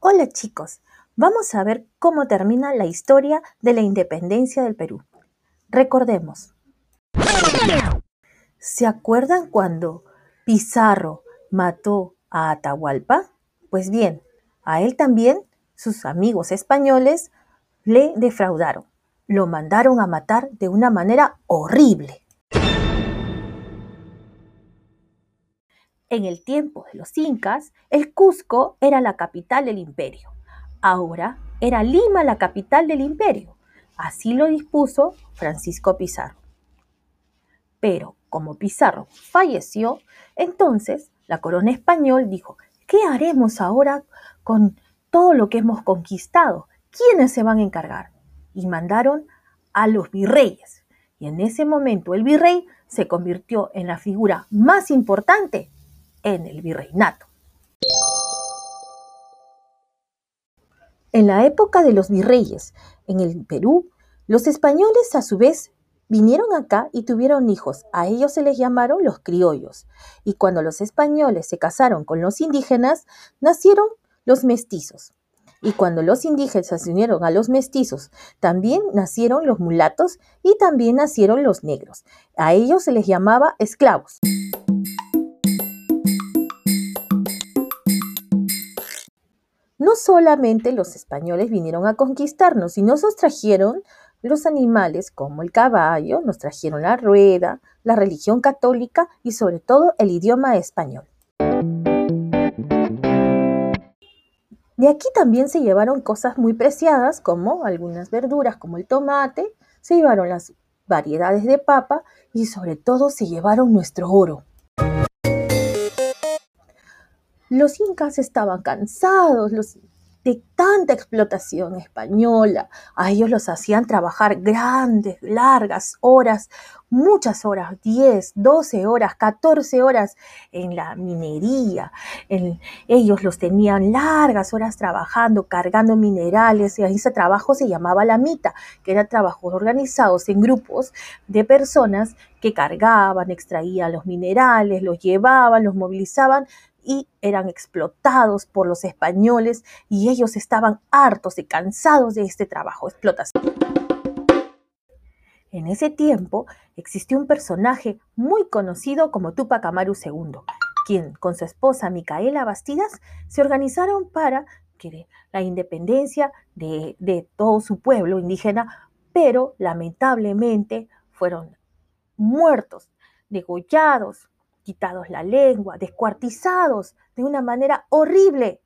Hola chicos, vamos a ver cómo termina la historia de la independencia del Perú. Recordemos. ¿Se acuerdan cuando Pizarro mató a Atahualpa? Pues bien, a él también sus amigos españoles le defraudaron. Lo mandaron a matar de una manera horrible. En el tiempo de los incas, el Cusco era la capital del imperio. Ahora era Lima la capital del imperio. Así lo dispuso Francisco Pizarro. Pero como Pizarro falleció, entonces la corona español dijo, ¿qué haremos ahora con todo lo que hemos conquistado? ¿Quiénes se van a encargar? Y mandaron a los virreyes. Y en ese momento el virrey se convirtió en la figura más importante en el virreinato. En la época de los virreyes en el Perú, los españoles a su vez vinieron acá y tuvieron hijos. A ellos se les llamaron los criollos. Y cuando los españoles se casaron con los indígenas, nacieron los mestizos. Y cuando los indígenas se unieron a los mestizos, también nacieron los mulatos y también nacieron los negros. A ellos se les llamaba esclavos. No solamente los españoles vinieron a conquistarnos, sino nos trajeron los animales como el caballo, nos trajeron la rueda, la religión católica y sobre todo el idioma español. De aquí también se llevaron cosas muy preciadas como algunas verduras como el tomate, se llevaron las variedades de papa y sobre todo se llevaron nuestro oro. Los incas estaban cansados de tanta explotación española. A ellos los hacían trabajar grandes, largas horas, muchas horas, 10, 12 horas, 14 horas en la minería. ellos los tenían largas horas trabajando, cargando minerales, y ese trabajo se llamaba la mita, que eran trabajos organizados en grupos de personas que cargaban, extraían los minerales, los llevaban, los movilizaban y eran explotados por los españoles y ellos estaban hartos y cansados de este trabajo explotación. En ese tiempo existió un personaje muy conocido como Tupac Amaru II, quien con su esposa Micaela Bastidas se organizaron para que la independencia de, de todo su pueblo indígena, pero lamentablemente fueron muertos, degollados, quitados la lengua, descuartizados de una manera horrible.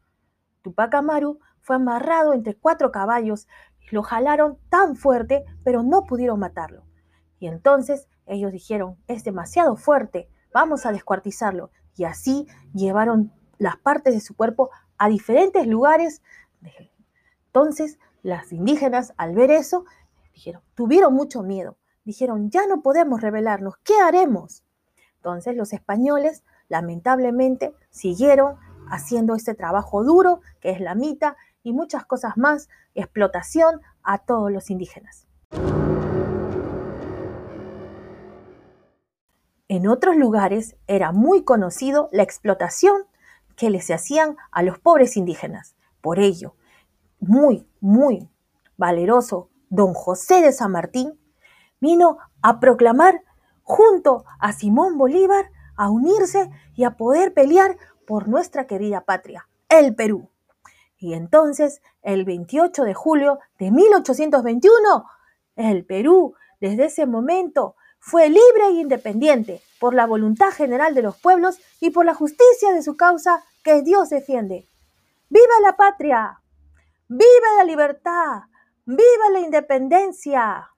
Tupac Amaru fue amarrado entre cuatro caballos y lo jalaron tan fuerte, pero no pudieron matarlo. Y entonces ellos dijeron, es demasiado fuerte, vamos a descuartizarlo. Y así llevaron las partes de su cuerpo a diferentes lugares. Entonces las indígenas al ver eso, dijeron, tuvieron mucho miedo. Dijeron, ya no podemos rebelarnos, ¿qué haremos? Entonces los españoles lamentablemente siguieron haciendo este trabajo duro, que es la mita, y muchas cosas más, explotación a todos los indígenas. En otros lugares era muy conocido la explotación que les hacían a los pobres indígenas. Por ello, muy, muy valeroso, don José de San Martín vino a proclamar junto a Simón Bolívar a unirse y a poder pelear por nuestra querida patria, el Perú. Y entonces, el 28 de julio de 1821, el Perú, desde ese momento, fue libre e independiente por la voluntad general de los pueblos y por la justicia de su causa que Dios defiende. ¡Viva la patria! ¡Viva la libertad! ¡Viva la independencia!